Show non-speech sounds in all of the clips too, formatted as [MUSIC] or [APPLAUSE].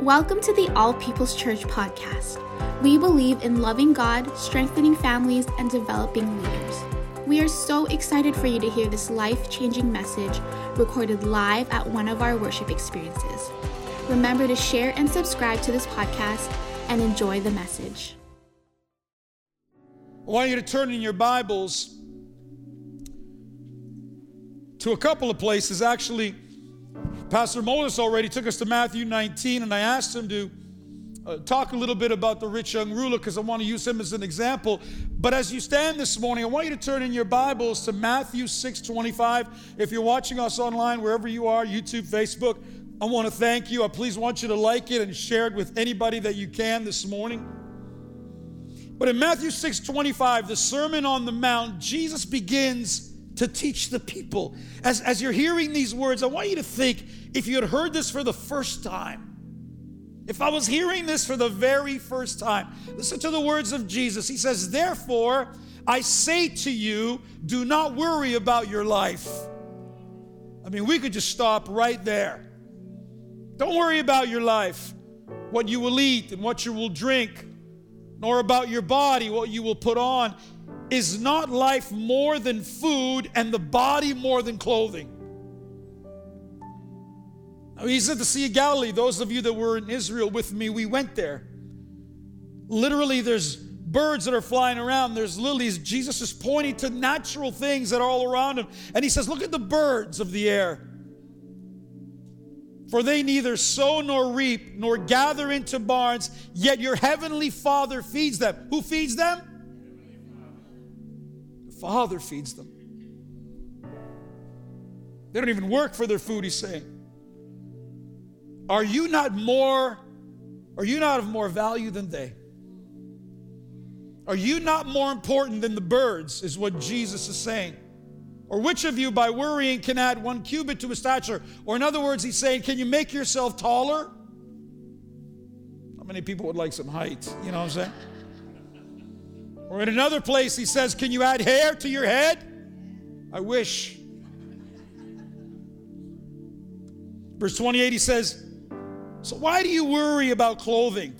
Welcome to the All People's Church podcast. We believe in loving God, strengthening families, and developing leaders. We are so excited for you to hear this life changing message recorded live at one of our worship experiences. Remember to share and subscribe to this podcast and enjoy the message. I want you to turn in your Bibles to a couple of places. Actually, Pastor Moses already took us to Matthew 19, and I asked him to uh, talk a little bit about the rich young ruler because I want to use him as an example. But as you stand this morning, I want you to turn in your Bibles to Matthew 6 25. If you're watching us online, wherever you are, YouTube, Facebook, I want to thank you. I please want you to like it and share it with anybody that you can this morning. But in Matthew 6 25, the Sermon on the Mount, Jesus begins to teach the people. As, as you're hearing these words, I want you to think if you had heard this for the first time, if I was hearing this for the very first time, listen to the words of Jesus. He says, Therefore, I say to you, do not worry about your life. I mean, we could just stop right there. Don't worry about your life, what you will eat and what you will drink, nor about your body, what you will put on. Is not life more than food and the body more than clothing? Now, he's at the Sea of Galilee. Those of you that were in Israel with me, we went there. Literally, there's birds that are flying around, there's lilies. Jesus is pointing to natural things that are all around him. And he says, Look at the birds of the air. For they neither sow nor reap nor gather into barns, yet your heavenly Father feeds them. Who feeds them? Father feeds them. They don't even work for their food, he's saying. Are you not more, are you not of more value than they? Are you not more important than the birds, is what Jesus is saying. Or which of you, by worrying, can add one cubit to his stature? Or in other words, he's saying, can you make yourself taller? How many people would like some height? You know what I'm saying? Or in another place, he says, Can you add hair to your head? I wish. Verse 28, he says, So why do you worry about clothing?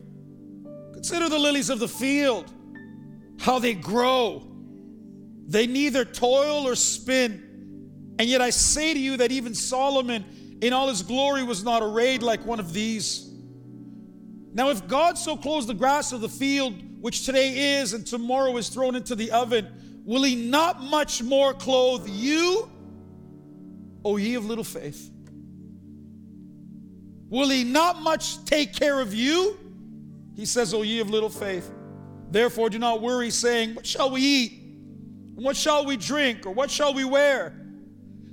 Consider the lilies of the field, how they grow. They neither toil or spin. And yet I say to you that even Solomon in all his glory was not arrayed like one of these. Now, if God so clothes the grass of the field, which today is and tomorrow is thrown into the oven, will he not much more clothe you, O ye of little faith? Will he not much take care of you? He says, O ye of little faith. Therefore, do not worry, saying, What shall we eat? What shall we drink? Or what shall we wear?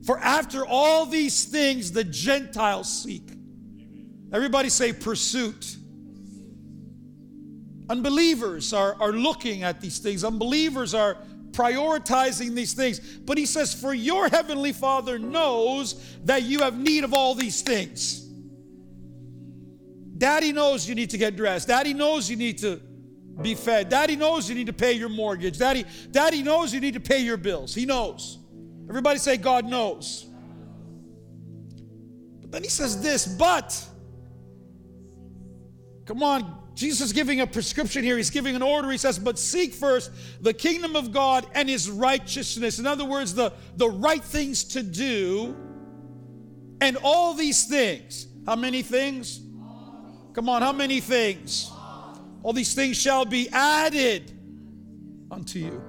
For after all these things the Gentiles seek. Everybody say pursuit. Unbelievers are, are looking at these things, unbelievers are prioritizing these things. But he says, For your heavenly Father knows that you have need of all these things. Daddy knows you need to get dressed. Daddy knows you need to be fed. Daddy knows you need to pay your mortgage. Daddy, Daddy knows you need to pay your bills. He knows. Everybody say, God knows. But then he says this, but, come on, Jesus is giving a prescription here. He's giving an order. He says, But seek first the kingdom of God and his righteousness. In other words, the, the right things to do. And all these things. How many things? Come on, how many things? All these things shall be added unto you.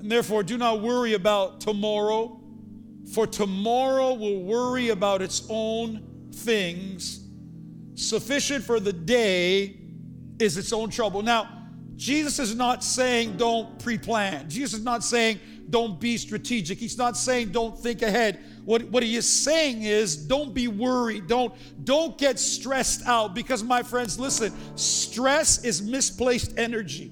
And therefore, do not worry about tomorrow, for tomorrow will worry about its own things. Sufficient for the day is its own trouble. Now, Jesus is not saying don't pre plan. Jesus is not saying don't be strategic. He's not saying don't think ahead. What, what he is saying is don't be worried. Don't, don't get stressed out because, my friends, listen, stress is misplaced energy.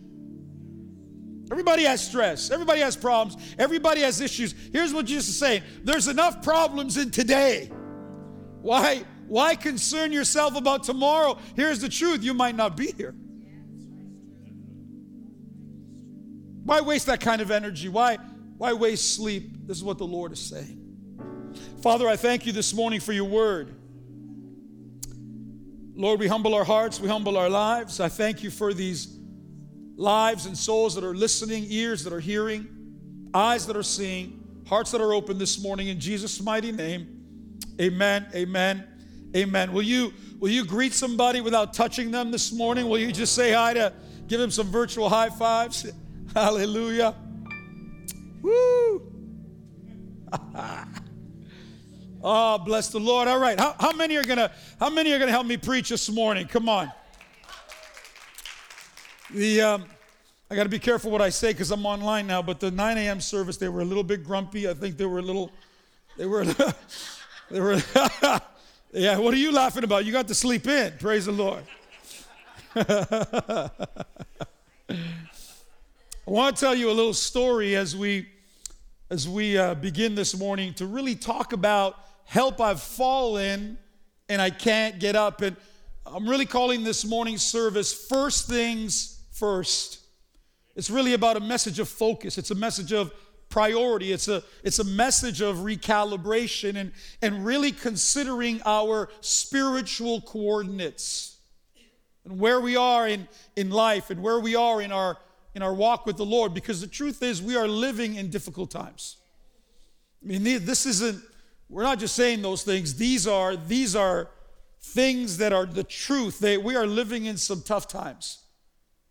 Everybody has stress. Everybody has problems. Everybody has issues. Here's what Jesus is saying there's enough problems in today. Why? Why concern yourself about tomorrow? Here's the truth you might not be here. Why waste that kind of energy? Why, why waste sleep? This is what the Lord is saying. Father, I thank you this morning for your word. Lord, we humble our hearts, we humble our lives. I thank you for these lives and souls that are listening, ears that are hearing, eyes that are seeing, hearts that are open this morning in Jesus' mighty name. Amen. Amen. Amen. Will you will you greet somebody without touching them this morning? Will you just say hi to give them some virtual high fives? [LAUGHS] Hallelujah. Woo! oh, [LAUGHS] bless the Lord. All right. How, how many are gonna how many are gonna help me preach this morning? Come on. The um, I got to be careful what I say because I'm online now. But the 9 a.m. service, they were a little bit grumpy. I think they were a little, they were, [LAUGHS] they were. Yeah. What are you laughing about? You got to sleep in. Praise the Lord. [LAUGHS] I want to tell you a little story as we as we uh, begin this morning to really talk about help I've fallen and I can't get up. And I'm really calling this morning service First Things First. It's really about a message of focus, it's a message of priority, it's a, it's a message of recalibration and, and really considering our spiritual coordinates and where we are in, in life and where we are in our in our walk with the Lord because the truth is we are living in difficult times. I mean, this isn't, we're not just saying those things. These are, these are things that are the truth. They, we are living in some tough times.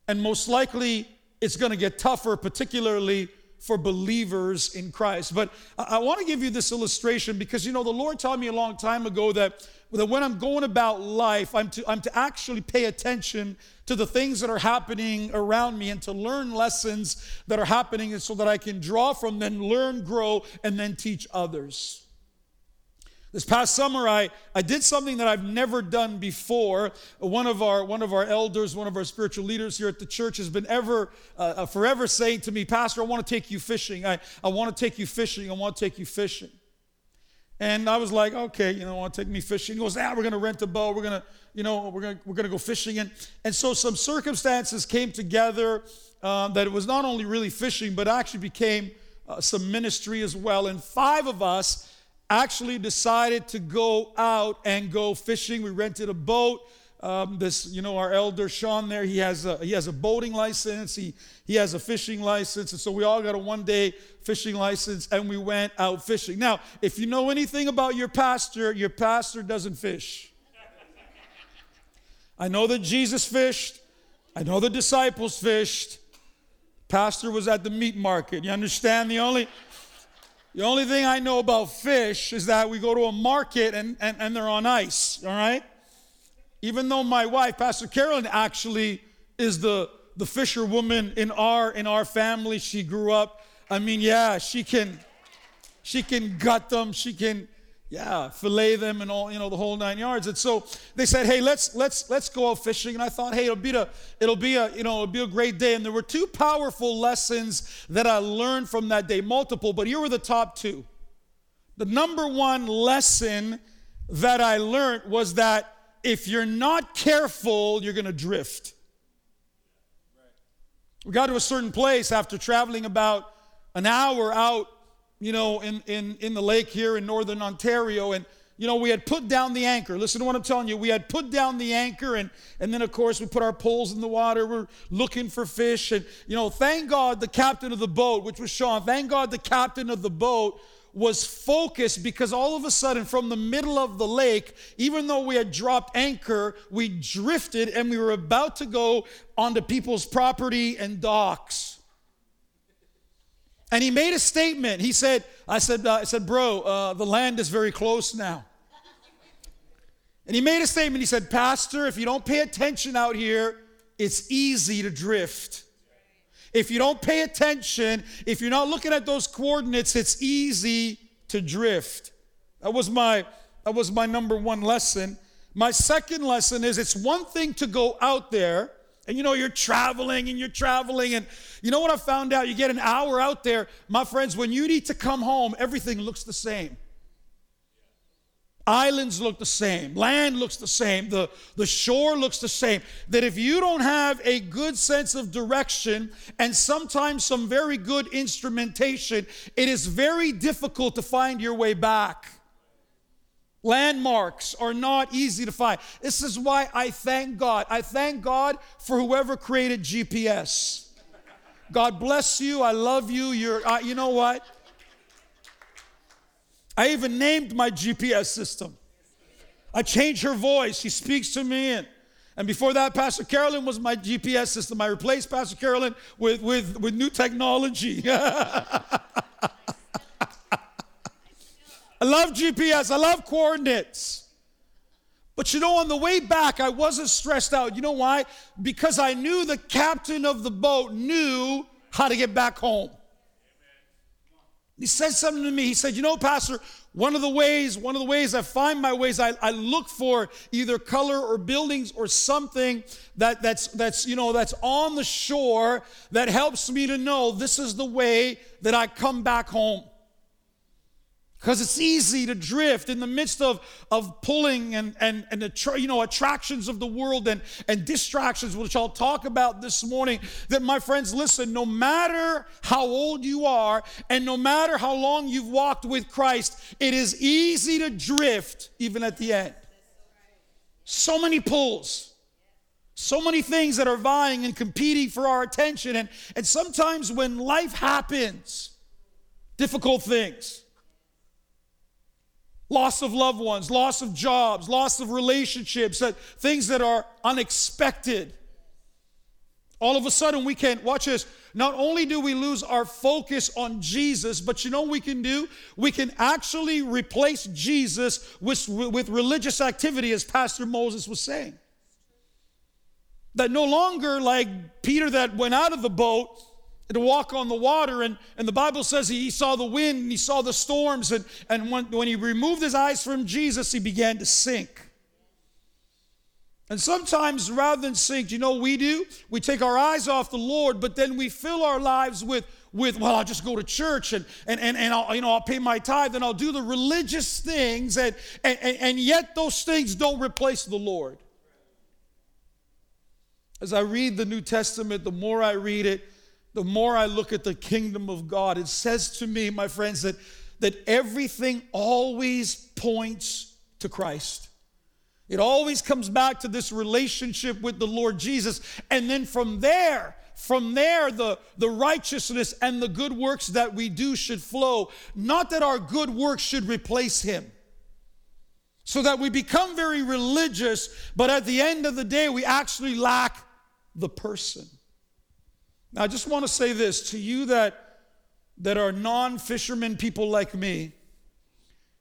And most likely it's going to get tougher, particularly for believers in Christ. But I, I want to give you this illustration because, you know, the Lord taught me a long time ago that that when I'm going about life, I'm to, I'm to actually pay attention to the things that are happening around me and to learn lessons that are happening so that I can draw from them, learn, grow, and then teach others. This past summer, I, I did something that I've never done before. One of our one of our elders, one of our spiritual leaders here at the church, has been ever uh, uh forever saying to me, Pastor, I want to take you fishing. I, I want to take you fishing. I want to take you fishing. And I was like, okay, you know, I want to take me fishing? He goes, ah, we're going to rent a boat. We're going to, you know, we're going to we're going to go fishing. And, and so some circumstances came together um, that it was not only really fishing, but actually became uh, some ministry as well. And five of us actually decided to go out and go fishing. We rented a boat. Um, this, you know, our elder Sean there, he has a, he has a boating license, he, he has a fishing license, and so we all got a one day fishing license and we went out fishing. Now, if you know anything about your pastor, your pastor doesn't fish. I know that Jesus fished, I know the disciples fished. Pastor was at the meat market. You understand? The only the only thing I know about fish is that we go to a market and, and, and they're on ice, all right? even though my wife, Pastor Carolyn, actually is the, the fisherwoman in our in our family, she grew up. I mean, yeah, she can she can gut them, she can yeah, fillet them and all, you know, the whole nine yards. And so they said, "Hey, let's let's let's go out fishing." And I thought, "Hey, it'll be a it'll be a you know it'll be a great day." And there were two powerful lessons that I learned from that day, multiple, but here were the top two. The number one lesson that I learned was that if you're not careful, you're to drift. We got to a certain place after traveling about an hour out, you know, in, in, in the lake here in northern Ontario. And, you know, we had put down the anchor. Listen to what I'm telling you. We had put down the anchor, and, and then, of course, we put our poles in the water. We're looking for fish. And, you know, thank God the captain of the boat, which was Sean, thank God the captain of the boat was focused because all of a sudden, from the middle of the lake, even though we had dropped anchor, we drifted and we were about to go onto people's property and docks. And he made a statement. He said, I said, uh, I said, bro, uh, the land is very close now. And he made a statement. He said, Pastor, if you don't pay attention out here, it's easy to drift. If you don't pay attention, if you're not looking at those coordinates, it's easy to drift. That was my that was my number one lesson. My second lesson is it's one thing to go out there and you know you're traveling and you're traveling and you know what I found out you get an hour out there my friends when you need to come home everything looks the same. Islands look the same. Land looks the same. The, the shore looks the same. That if you don't have a good sense of direction and sometimes some very good instrumentation, it is very difficult to find your way back. Landmarks are not easy to find. This is why I thank God. I thank God for whoever created GPS. God bless you. I love you. You're, uh, you know what? I even named my GPS system. I changed her voice. She speaks to me. And, and before that, Pastor Carolyn was my GPS system. I replaced Pastor Carolyn with, with, with new technology. [LAUGHS] I love GPS, I love coordinates. But you know, on the way back, I wasn't stressed out. You know why? Because I knew the captain of the boat knew how to get back home. He said something to me. He said, You know, Pastor, one of the ways, one of the ways I find my ways, I, I look for either color or buildings or something that, that's that's you know that's on the shore that helps me to know this is the way that I come back home. Because it's easy to drift in the midst of, of pulling and, and, and the, you know, attractions of the world and, and distractions, which I'll talk about this morning. That, my friends, listen, no matter how old you are and no matter how long you've walked with Christ, it is easy to drift even at the end. So many pulls. So many things that are vying and competing for our attention. And, and sometimes when life happens, difficult things, loss of loved ones, loss of jobs, loss of relationships, that things that are unexpected. All of a sudden, we can't watch this, not only do we lose our focus on Jesus, but you know what we can do? We can actually replace Jesus with, with religious activity, as Pastor Moses was saying. That no longer, like Peter that went out of the boat, to walk on the water. And, and the Bible says he saw the wind and he saw the storms. And, and when, when he removed his eyes from Jesus, he began to sink. And sometimes, rather than sink, you know we do? We take our eyes off the Lord, but then we fill our lives with, with well, I'll just go to church and, and, and, and I'll, you know, I'll pay my tithe and I'll do the religious things. And, and, and yet, those things don't replace the Lord. As I read the New Testament, the more I read it, the more I look at the kingdom of God, it says to me, my friends, that, that everything always points to Christ. It always comes back to this relationship with the Lord Jesus. And then from there, from there, the, the righteousness and the good works that we do should flow. Not that our good works should replace Him. So that we become very religious, but at the end of the day, we actually lack the person. Now, I just want to say this to you that, that are non fishermen people like me.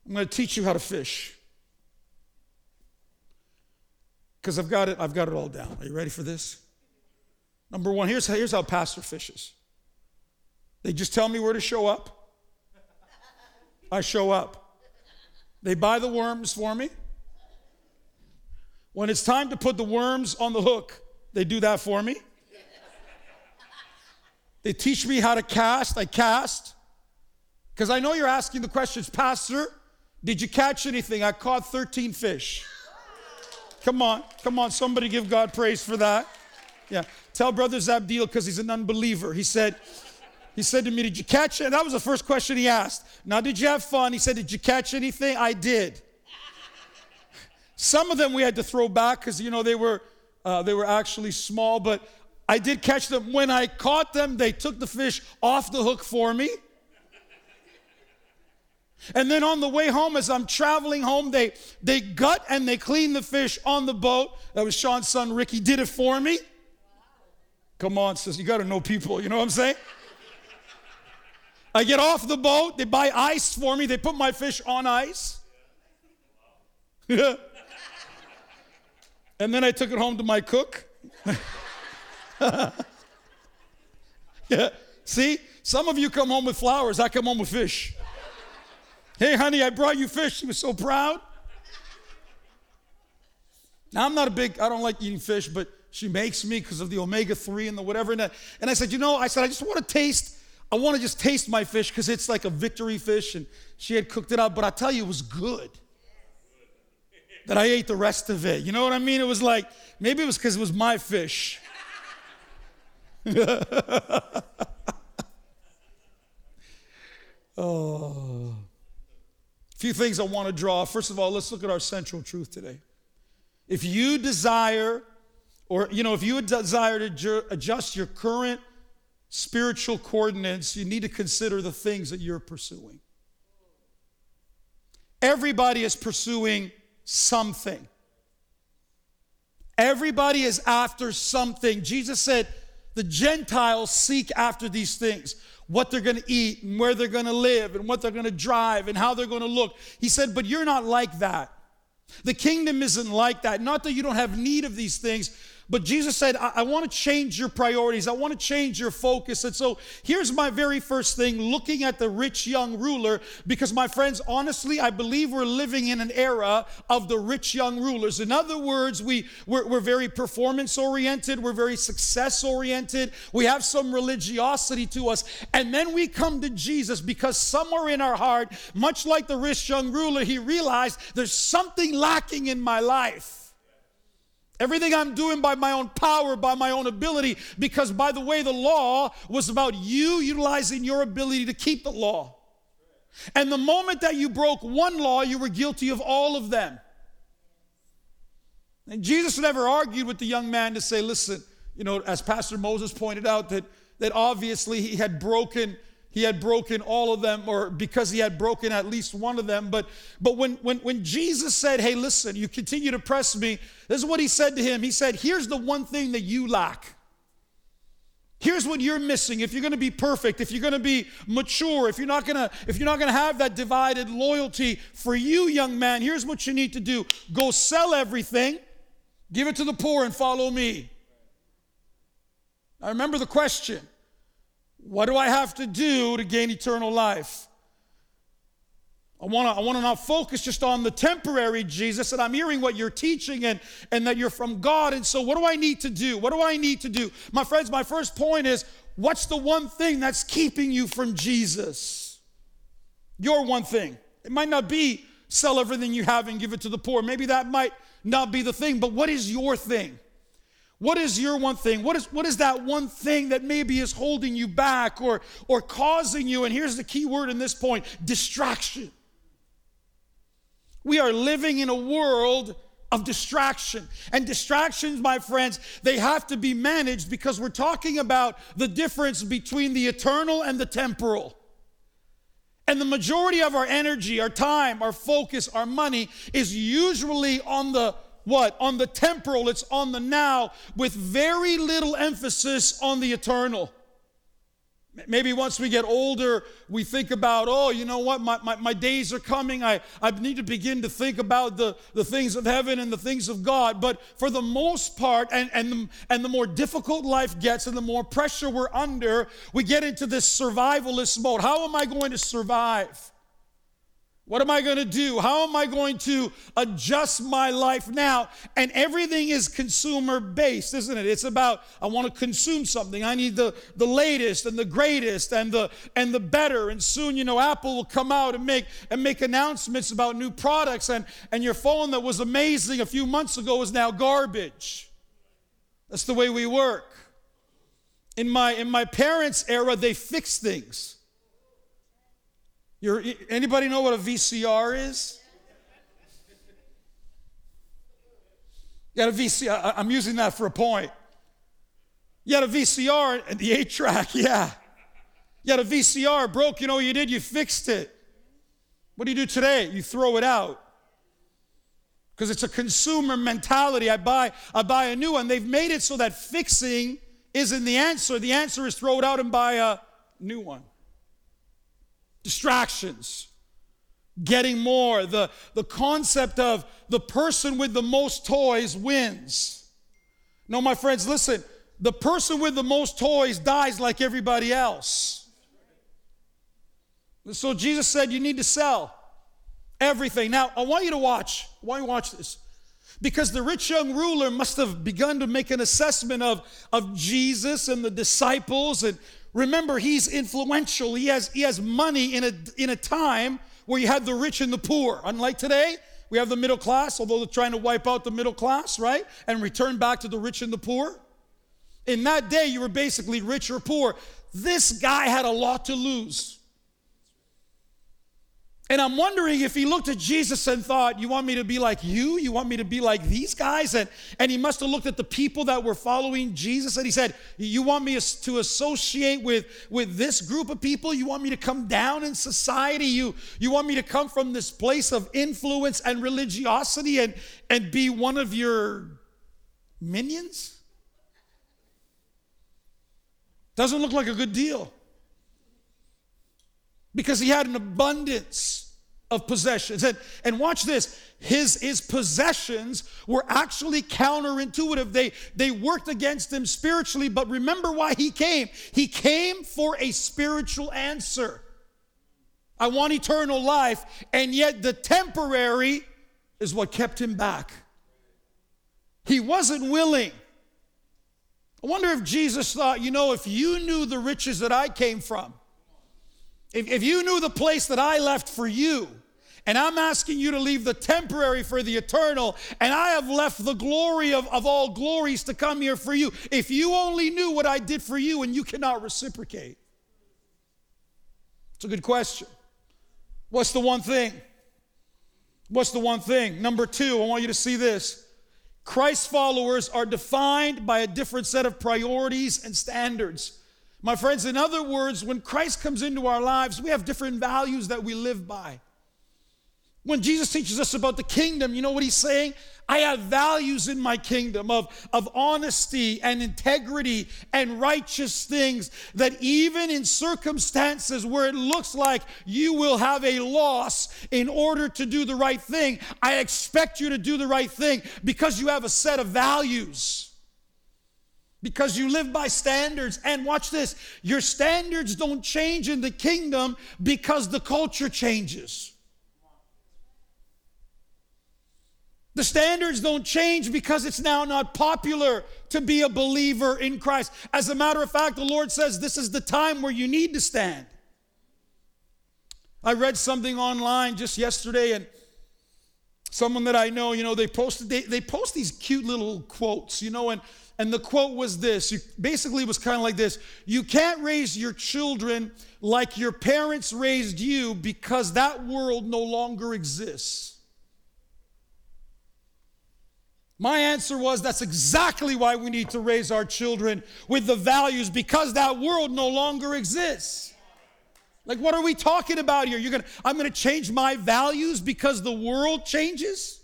I'm going to teach you how to fish. Because I've got it, I've got it all down. Are you ready for this? Number one, here's, how, here's how pastor fishes. They just tell me where to show up. I show up. They buy the worms for me. When it's time to put the worms on the hook, they do that for me. They teach me how to cast. I cast. Because I know you're asking the questions, Pastor, did you catch anything? I caught 13 fish. Come on, come on, somebody give God praise for that. Yeah. Tell Brother Zabdil because he's an unbeliever. He said, he said to me, Did you catch it? That was the first question he asked. Now, did you have fun? He said, Did you catch anything? I did. Some of them we had to throw back because you know they were uh, they were actually small, but I did catch them. When I caught them, they took the fish off the hook for me. And then on the way home, as I'm traveling home, they, they gut and they clean the fish on the boat. That was Sean's son, Ricky, did it for me. Come on, sis, you got to know people, you know what I'm saying? I get off the boat, they buy ice for me, they put my fish on ice. [LAUGHS] and then I took it home to my cook. [LAUGHS] [LAUGHS] yeah. See, some of you come home with flowers, I come home with fish. Hey, honey, I brought you fish. She was so proud. Now, I'm not a big, I don't like eating fish, but she makes me because of the omega 3 and the whatever. And I, and I said, you know, I said, I just want to taste, I want to just taste my fish because it's like a victory fish. And she had cooked it up, but I tell you, it was good. That I ate the rest of it. You know what I mean? It was like, maybe it was because it was my fish. [LAUGHS] oh. few things I want to draw. First of all, let's look at our central truth today. If you desire, or you know, if you desire to ju- adjust your current spiritual coordinates, you need to consider the things that you're pursuing. Everybody is pursuing something. Everybody is after something. Jesus said, the Gentiles seek after these things what they're going to eat and where they're going to live and what they're going to drive and how they're going to look. He said, But you're not like that. The kingdom isn't like that. Not that you don't have need of these things, but Jesus said, I, I want to change your priorities. I want to change your focus. And so here's my very first thing looking at the rich young ruler, because my friends, honestly, I believe we're living in an era of the rich young rulers. In other words, we, we're, we're very performance oriented, we're very success oriented, we have some religiosity to us. And then we come to Jesus because somewhere in our heart, much like the rich young ruler, he realized there's something lacking in my life. Everything I'm doing by my own power, by my own ability, because by the way, the law was about you utilizing your ability to keep the law. And the moment that you broke one law, you were guilty of all of them. And Jesus never argued with the young man to say, listen, you know, as Pastor Moses pointed out, that, that obviously he had broken he had broken all of them or because he had broken at least one of them. But but when when when jesus said hey listen you continue to press me this is what he said to him. He said here's the one thing that you lack. Here's what you're missing. If you're going to be perfect if you're going to be mature if you're not going to if you're not going to have that divided loyalty for you young man here's what you need to do. Go sell everything give it to the poor and follow me. I remember the question what do I have to do to gain eternal life? I want to I want to not focus just on the temporary Jesus and I'm hearing what you're teaching and and that you're from God and so what do I need to do? What do I need to do? My friends, my first point is what's the one thing that's keeping you from Jesus? Your one thing. It might not be sell everything you have and give it to the poor. Maybe that might not be the thing, but what is your thing? What is your one thing? What is, what is that one thing that maybe is holding you back or, or causing you? And here's the key word in this point distraction. We are living in a world of distraction. And distractions, my friends, they have to be managed because we're talking about the difference between the eternal and the temporal. And the majority of our energy, our time, our focus, our money is usually on the what? On the temporal, it's on the now, with very little emphasis on the eternal. Maybe once we get older, we think about, oh, you know what, my, my, my, days are coming. I, I need to begin to think about the, the things of heaven and the things of God. But for the most part, and, and, the, and the more difficult life gets and the more pressure we're under, we get into this survivalist mode. How am I going to survive? What am I going to do? How am I going to adjust my life now? And everything is consumer based, isn't it? It's about I want to consume something. I need the, the latest and the greatest and the and the better. And soon, you know, Apple will come out and make and make announcements about new products. And, and your phone that was amazing a few months ago is now garbage. That's the way we work. In my in my parents' era, they fixed things. Anybody know what a VCR is? You got a VCR, I'm using that for a point. You had a VCR and the 8 track, [LAUGHS] yeah. You had a VCR, broke, you know what you did? You fixed it. What do you do today? You throw it out. Because it's a consumer mentality. I buy, I buy a new one. They've made it so that fixing isn't the answer. The answer is throw it out and buy a new one distractions, getting more, the, the concept of the person with the most toys wins. No, my friends, listen, the person with the most toys dies like everybody else. So Jesus said, You need to sell everything. Now, I want you to watch. I want you to watch this. Because the rich young ruler must have begun to make an assessment of, of Jesus and the disciples and Remember, he's influential. He has, he has money in a, in a time where you had the rich and the poor. Unlike today, we have the middle class, although they're trying to wipe out the middle class, right? And return back to the rich and the poor. In that day, you were basically rich or poor. This guy had a lot to lose. And I'm wondering if he looked at Jesus and thought, You want me to be like you? You want me to be like these guys? And, and he must have looked at the people that were following Jesus and he said, You want me to associate with, with this group of people? You want me to come down in society? You, you want me to come from this place of influence and religiosity and, and be one of your minions? Doesn't look like a good deal because he had an abundance of possessions. And, and watch this his, his possessions were actually counterintuitive. They, they worked against him spiritually, but remember why he came. He came for a spiritual answer. I want eternal life, and yet the temporary is what kept him back. He wasn't willing. I wonder if Jesus thought, you know, if you knew the riches that I came from, if, if you knew the place that I left for you, and I'm asking you to leave the temporary for the eternal, and I have left the glory of, of all glories to come here for you. If you only knew what I did for you and you cannot reciprocate. It's a good question. What's the one thing? What's the one thing? Number two, I want you to see this. Christ followers are defined by a different set of priorities and standards. My friends, in other words, when Christ comes into our lives, we have different values that we live by. When Jesus teaches us about the kingdom, you know what he's saying? I have values in my kingdom of, of honesty and integrity and righteous things that even in circumstances where it looks like you will have a loss in order to do the right thing, I expect you to do the right thing because you have a set of values because you live by standards. And watch this your standards don't change in the kingdom because the culture changes. The standards don't change because it's now not popular to be a believer in Christ. As a matter of fact, the Lord says this is the time where you need to stand. I read something online just yesterday and someone that I know, you know, they posted they, they post these cute little quotes, you know, and and the quote was this. You, basically, it was kind of like this You can't raise your children like your parents raised you because that world no longer exists. My answer was that's exactly why we need to raise our children with the values because that world no longer exists. Like, what are we talking about here? You're gonna, I'm gonna change my values because the world changes?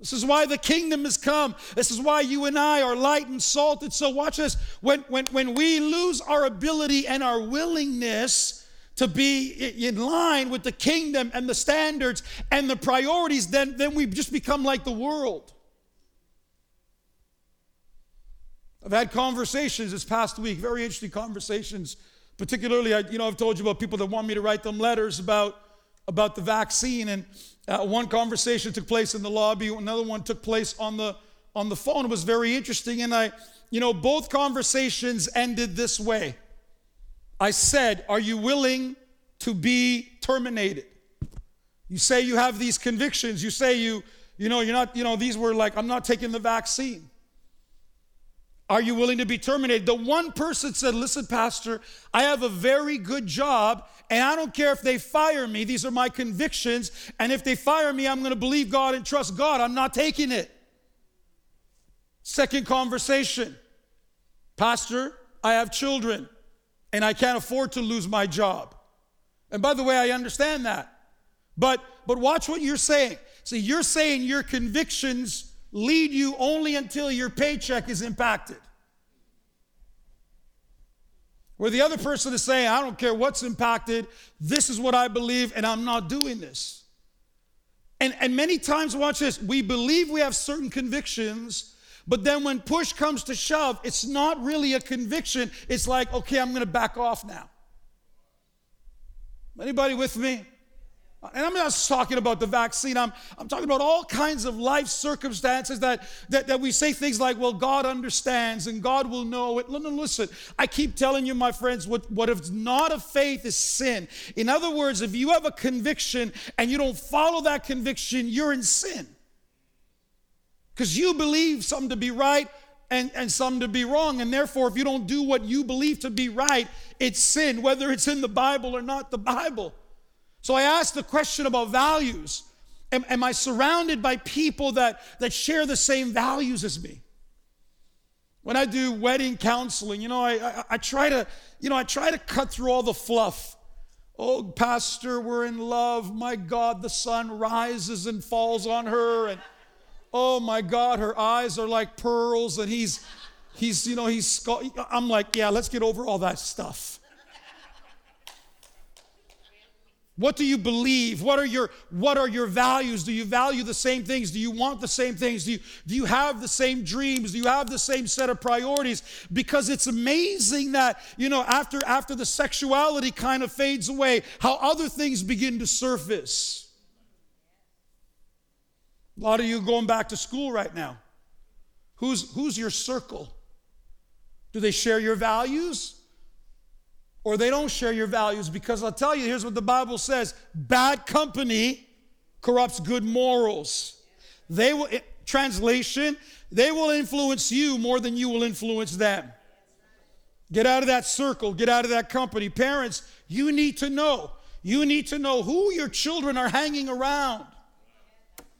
This is why the kingdom has come. This is why you and I are light and salted. So watch this. When, when, when we lose our ability and our willingness to be in line with the kingdom and the standards and the priorities, then, then we just become like the world. I've had conversations this past week, very interesting conversations. Particularly, I, you know, I've told you about people that want me to write them letters about, about the vaccine. And uh, one conversation took place in the lobby, another one took place on the on the phone. It was very interesting, and I, you know, both conversations ended this way. I said, "Are you willing to be terminated?" You say you have these convictions. You say you, you know, you're not, you know, these were like, I'm not taking the vaccine. Are you willing to be terminated? The one person said, Listen, Pastor, I have a very good job, and I don't care if they fire me. These are my convictions. And if they fire me, I'm going to believe God and trust God. I'm not taking it. Second conversation Pastor, I have children, and I can't afford to lose my job. And by the way, I understand that. But, but watch what you're saying. See, you're saying your convictions lead you only until your paycheck is impacted. Where the other person is saying, I don't care what's impacted, this is what I believe, and I'm not doing this. And, and many times, watch this, we believe we have certain convictions, but then when push comes to shove, it's not really a conviction. It's like, okay, I'm gonna back off now. Anybody with me? And I'm not talking about the vaccine, I'm, I'm talking about all kinds of life circumstances that, that, that we say things like, well, God understands and God will know it. Listen, I keep telling you, my friends, what, what is not of faith is sin. In other words, if you have a conviction and you don't follow that conviction, you're in sin. Because you believe something to be right and, and some to be wrong. And therefore, if you don't do what you believe to be right, it's sin, whether it's in the Bible or not the Bible. So I asked the question about values. Am, am, I surrounded by people that, that share the same values as me? When I do wedding counseling, you know, I, I, I try to, you know, I try to cut through all the fluff. Oh, Pastor, we're in love. My God, the sun rises and falls on her. And oh my God, her eyes are like pearls. And he's, he's, you know, he's, I'm like, yeah, let's get over all that stuff. What do you believe? What are your what are your values? Do you value the same things? Do you want the same things? Do you do you have the same dreams? Do you have the same set of priorities? Because it's amazing that, you know, after after the sexuality kind of fades away, how other things begin to surface. A lot of you going back to school right now. Who's who's your circle? Do they share your values? Or they don't share your values because I'll tell you, here's what the Bible says bad company corrupts good morals. They will, translation, they will influence you more than you will influence them. Get out of that circle, get out of that company. Parents, you need to know. You need to know who your children are hanging around.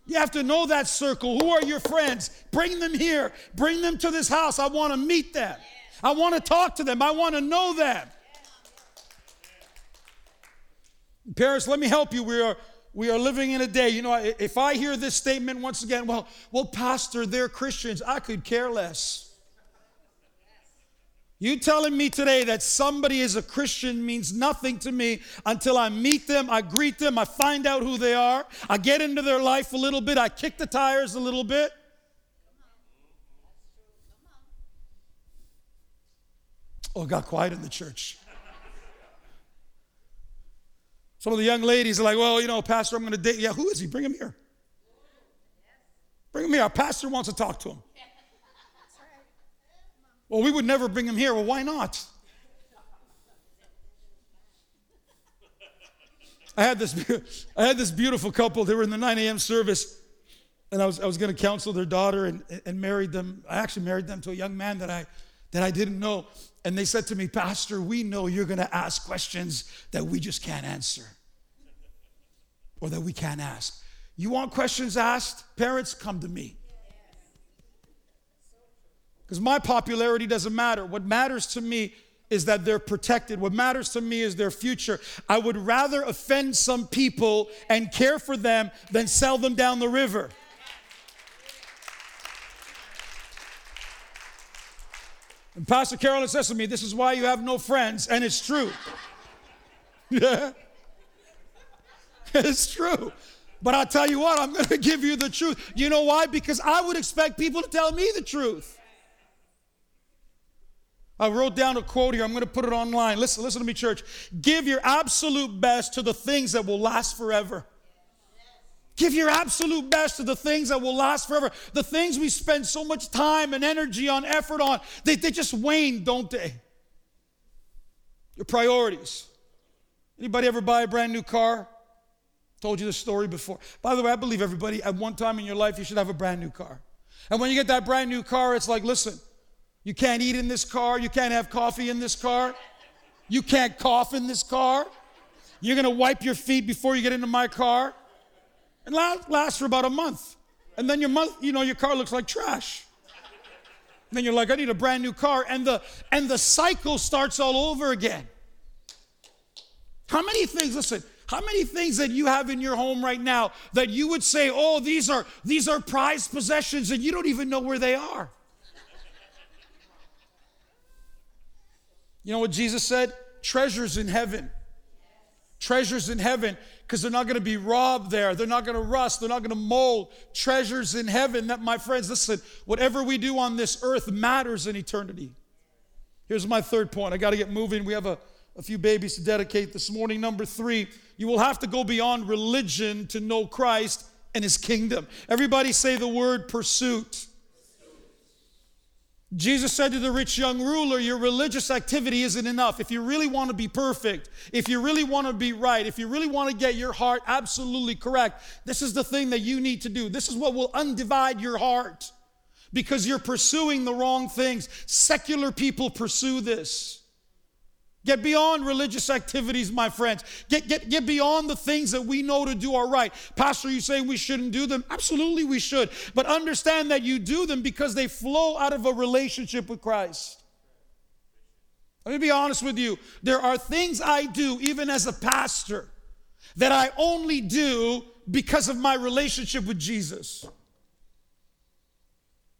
You have to know that circle. Who are your friends? Bring them here. Bring them to this house. I want to meet them. I want to talk to them. I want to know them. Parents, let me help you. We are we are living in a day. You know, if I hear this statement once again, well, well, Pastor, they're Christians. I could care less. You telling me today that somebody is a Christian means nothing to me until I meet them, I greet them, I find out who they are, I get into their life a little bit, I kick the tires a little bit. Oh, it got quiet in the church. Some of the young ladies are like, well, you know, Pastor, I'm going to date. Yeah, who is he? Bring him here. Bring him here. Our pastor wants to talk to him. Well, we would never bring him here. Well, why not? I had this, [LAUGHS] I had this beautiful couple. They were in the 9 a.m. service, and I was, I was going to counsel their daughter and, and married them. I actually married them to a young man that I, that I didn't know. And they said to me, Pastor, we know you're going to ask questions that we just can't answer or that we can't ask. You want questions asked? Parents, come to me. Because my popularity doesn't matter. What matters to me is that they're protected. What matters to me is their future. I would rather offend some people and care for them than sell them down the river. And Pastor Carolyn says to me, This is why you have no friends, and it's true. Yeah. [LAUGHS] it's true. But I'll tell you what, I'm going [LAUGHS] to give you the truth. You know why? Because I would expect people to tell me the truth. I wrote down a quote here. I'm going to put it online. Listen, listen to me, church. Give your absolute best to the things that will last forever. Give your absolute best to the things that will last forever. The things we spend so much time and energy on, effort on, they, they just wane, don't they? Your priorities. Anybody ever buy a brand new car? Told you the story before. By the way, I believe everybody at one time in your life you should have a brand new car. And when you get that brand new car, it's like, listen, you can't eat in this car, you can't have coffee in this car, you can't cough in this car. You're gonna wipe your feet before you get into my car and last, lasts for about a month. And then your month, you know, your car looks like trash. And then you're like, I need a brand new car, and the and the cycle starts all over again. How many things, listen, how many things that you have in your home right now that you would say, oh, these are these are prized possessions, and you don't even know where they are? You know what Jesus said? Treasures in heaven. Treasures in heaven because they're not going to be robbed there. They're not going to rust. They're not going to mold. Treasures in heaven that, my friends, listen, whatever we do on this earth matters in eternity. Here's my third point. I got to get moving. We have a, a few babies to dedicate this morning. Number three, you will have to go beyond religion to know Christ and his kingdom. Everybody say the word pursuit. Jesus said to the rich young ruler, Your religious activity isn't enough. If you really want to be perfect, if you really want to be right, if you really want to get your heart absolutely correct, this is the thing that you need to do. This is what will undivide your heart because you're pursuing the wrong things. Secular people pursue this. Get beyond religious activities, my friends. Get, get, get beyond the things that we know to do are right. Pastor, you saying we shouldn't do them? Absolutely, we should. But understand that you do them because they flow out of a relationship with Christ. Let me be honest with you. There are things I do, even as a pastor, that I only do because of my relationship with Jesus.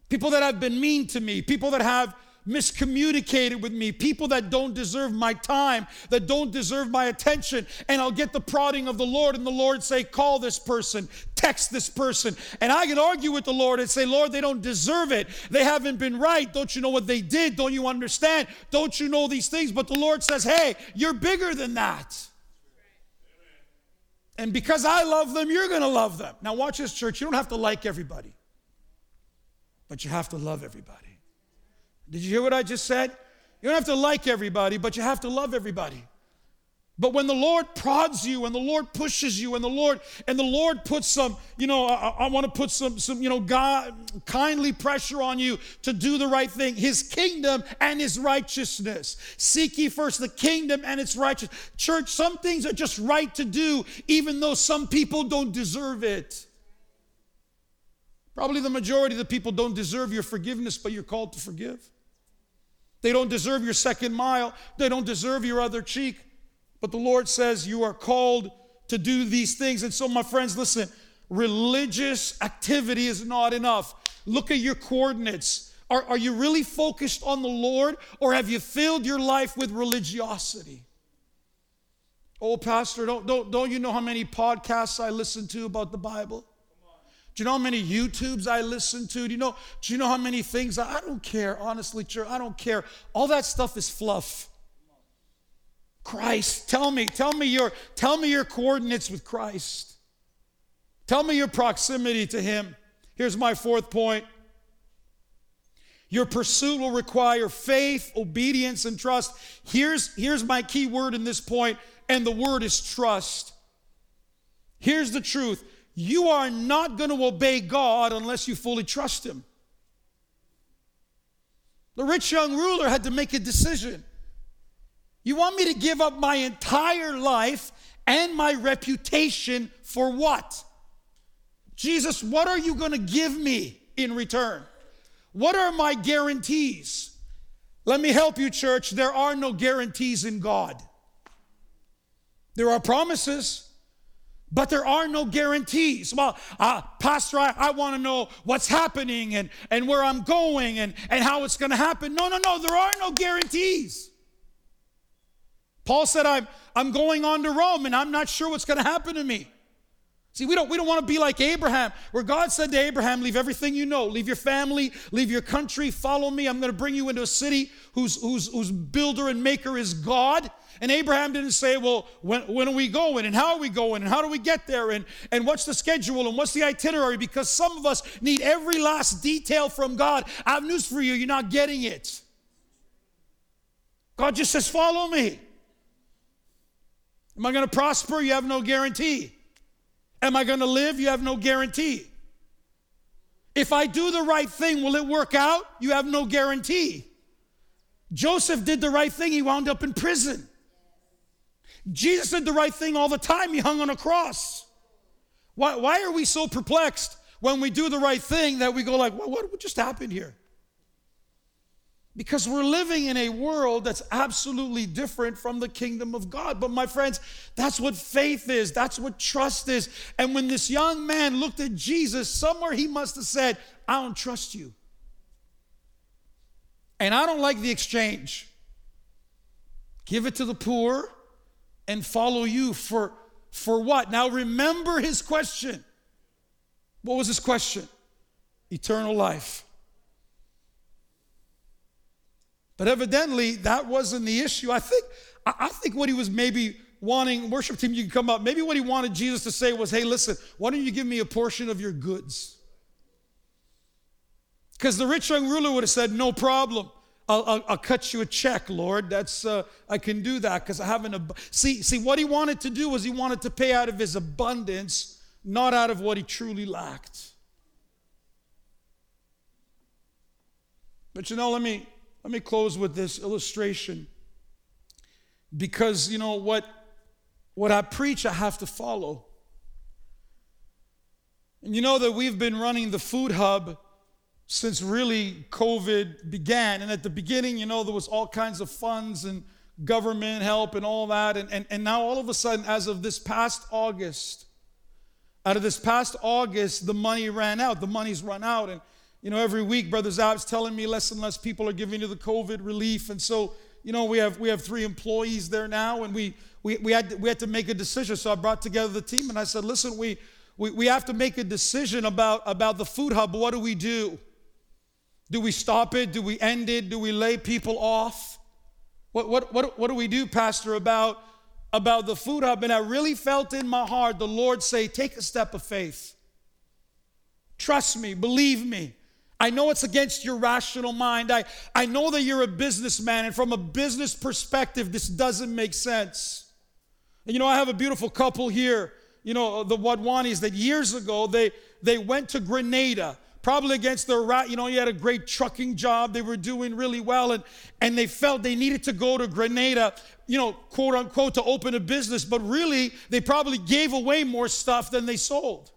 People that have been mean to me, people that have miscommunicated with me, people that don't deserve my time, that don't deserve my attention. And I'll get the prodding of the Lord, and the Lord say, Call this person, text this person. And I can argue with the Lord and say, Lord, they don't deserve it. They haven't been right. Don't you know what they did? Don't you understand? Don't you know these things? But the Lord says, Hey, you're bigger than that. And because I love them, you're going to love them. Now, watch this, church. You don't have to like everybody, but you have to love everybody. Did you hear what I just said? You don't have to like everybody, but you have to love everybody. But when the Lord prods you and the Lord pushes you and the Lord and the Lord puts some, you know, I, I want to put some, some, you know, God kindly pressure on you to do the right thing, His kingdom and His righteousness. Seek ye first the kingdom and its righteousness. Church, some things are just right to do, even though some people don't deserve it. Probably the majority of the people don't deserve your forgiveness, but you're called to forgive. They don't deserve your second mile, they don't deserve your other cheek. But the Lord says you are called to do these things. And so, my friends, listen religious activity is not enough. Look at your coordinates. Are, are you really focused on the Lord, or have you filled your life with religiosity? Oh, Pastor, don't, don't, don't you know how many podcasts I listen to about the Bible? Do you know how many YouTubes I listen to? Do you know, do you know how many things? I, I don't care, honestly, church. I don't care. All that stuff is fluff. Christ, tell me, tell me your, tell me your coordinates with Christ. Tell me your proximity to Him. Here's my fourth point. Your pursuit will require faith, obedience, and trust. Here's, here's my key word in this point, and the word is trust. Here's the truth you are not going to obey God unless you fully trust Him. The rich young ruler had to make a decision. You want me to give up my entire life and my reputation for what? Jesus, what are you going to give me in return? What are my guarantees? Let me help you, church. There are no guarantees in God. There are promises, but there are no guarantees. Well, uh, Pastor, I, I want to know what's happening and, and where I'm going and, and how it's going to happen. No, no, no, there are no guarantees. Paul said, I'm, I'm going on to Rome and I'm not sure what's going to happen to me. See, we don't, we don't want to be like Abraham, where God said to Abraham, Leave everything you know, leave your family, leave your country, follow me. I'm going to bring you into a city whose, whose, whose builder and maker is God. And Abraham didn't say, Well, when, when are we going? And how are we going? And how do we get there? And, and what's the schedule? And what's the itinerary? Because some of us need every last detail from God. I have news for you, you're not getting it. God just says, Follow me. Am I going to prosper? You have no guarantee. Am I going to live? You have no guarantee. If I do the right thing, will it work out? You have no guarantee. Joseph did the right thing, he wound up in prison. Jesus did the right thing all the time, he hung on a cross. Why, why are we so perplexed when we do the right thing that we go like, well, what just happened here? Because we're living in a world that's absolutely different from the kingdom of God. But my friends, that's what faith is, that's what trust is. And when this young man looked at Jesus, somewhere he must have said, I don't trust you. And I don't like the exchange. Give it to the poor and follow you for, for what? Now remember his question. What was his question? Eternal life. But evidently, that wasn't the issue. I think, I think what he was maybe wanting, worship team, you can come up. Maybe what he wanted Jesus to say was, hey, listen, why don't you give me a portion of your goods? Because the rich young ruler would have said, no problem. I'll, I'll, I'll cut you a check, Lord. That's uh, I can do that because I have an ab- see see what he wanted to do was he wanted to pay out of his abundance, not out of what he truly lacked. But you know, let me let me close with this illustration. because you know what what I preach I have to follow. And you know that we've been running the food hub since really COVID began. And at the beginning, you know, there was all kinds of funds and government help and all that. And, and, and now all of a sudden, as of this past August, out of this past August, the money ran out. The money's run out. And, you know, every week, Brother Zab's telling me less and less people are giving to the COVID relief. And so, you know, we have we have three employees there now, and we we, we had to, we had to make a decision. So I brought together the team and I said, listen, we we, we have to make a decision about, about the food hub. What do we do? Do we stop it? Do we end it? Do we lay people off? What, what, what, what do we do, Pastor, about, about the food hub? And I really felt in my heart the Lord say, Take a step of faith. Trust me, believe me. I know it's against your rational mind. I, I know that you're a businessman, and from a business perspective, this doesn't make sense. And you know, I have a beautiful couple here, you know, the Wadwanis, that years ago they, they went to Grenada probably against their right. You know, he had a great trucking job. They were doing really well, and, and they felt they needed to go to Grenada, you know, quote unquote, to open a business. But really, they probably gave away more stuff than they sold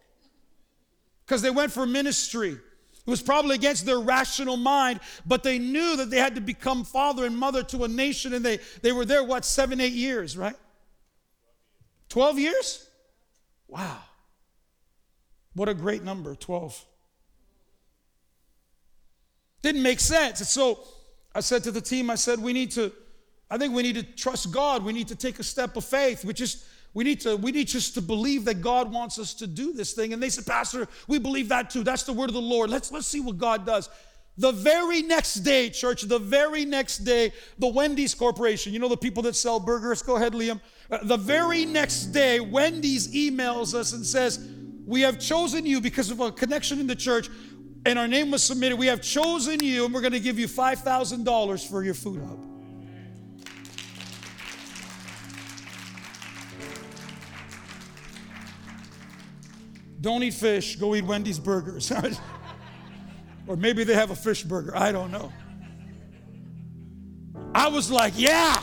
because they went for ministry. It was probably against their rational mind, but they knew that they had to become father and mother to a nation, and they, they were there, what, seven, eight years, right? 12 years? Wow. What a great number, 12. Didn't make sense. And so I said to the team, I said, we need to, I think we need to trust God. We need to take a step of faith. We just, we need to, we need just to believe that God wants us to do this thing. And they said, Pastor, we believe that too. That's the word of the Lord. Let's let's see what God does. The very next day, church, the very next day, the Wendy's Corporation, you know the people that sell burgers? Go ahead, Liam. Uh, the very next day, Wendy's emails us and says, We have chosen you because of a connection in the church and our name was submitted. We have chosen you, and we're going to give you $5,000 for your food hub. Don't eat fish, go eat Wendy's burgers. [LAUGHS] or maybe they have a fish burger, I don't know. I was like, yeah,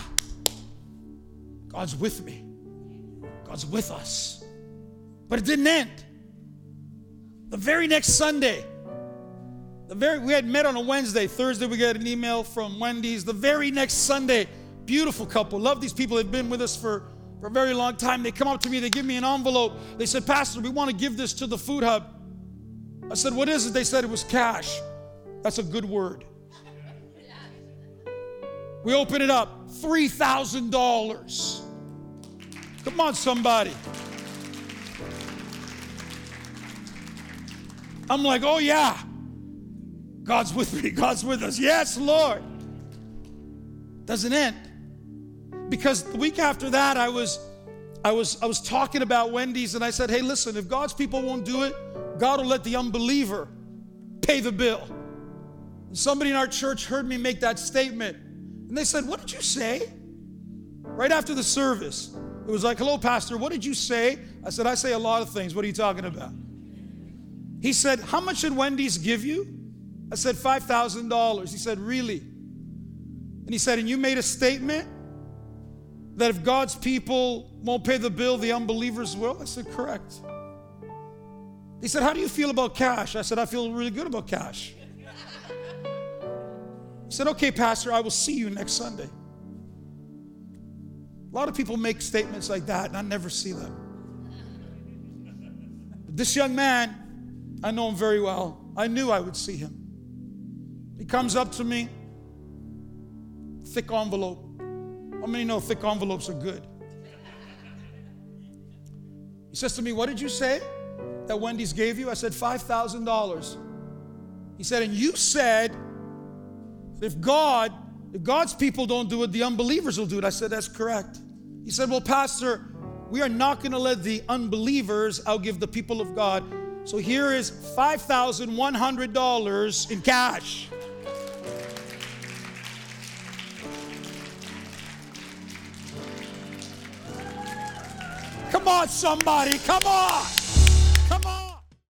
God's with me, God's with us. But it didn't end. The very next Sunday, the very, we had met on a Wednesday. Thursday, we got an email from Wendy's. The very next Sunday, beautiful couple. Love these people. They've been with us for, for a very long time. They come up to me. They give me an envelope. They said, Pastor, we want to give this to the food hub. I said, What is it? They said it was cash. That's a good word. We open it up $3,000. Come on, somebody. I'm like, Oh, yeah. God's with me. God's with us. Yes, Lord. Doesn't end. Because the week after that, I was I was I was talking about Wendy's and I said, hey, listen, if God's people won't do it, God will let the unbeliever pay the bill. And somebody in our church heard me make that statement. And they said, What did you say? Right after the service. It was like, Hello, Pastor, what did you say? I said, I say a lot of things. What are you talking about? He said, How much did Wendy's give you? I said, $5,000. He said, Really? And he said, And you made a statement that if God's people won't pay the bill, the unbelievers will? I said, Correct. He said, How do you feel about cash? I said, I feel really good about cash. He said, Okay, Pastor, I will see you next Sunday. A lot of people make statements like that, and I never see them. But this young man, I know him very well. I knew I would see him. He comes up to me, thick envelope. How many know thick envelopes are good? He says to me, What did you say that Wendy's gave you? I said, $5,000. He said, And you said, if God, if God's people don't do it, the unbelievers will do it. I said, That's correct. He said, Well, Pastor, we are not going to let the unbelievers outgive the people of God. So here is $5,100 in cash. Come on, somebody. Come on. Come on.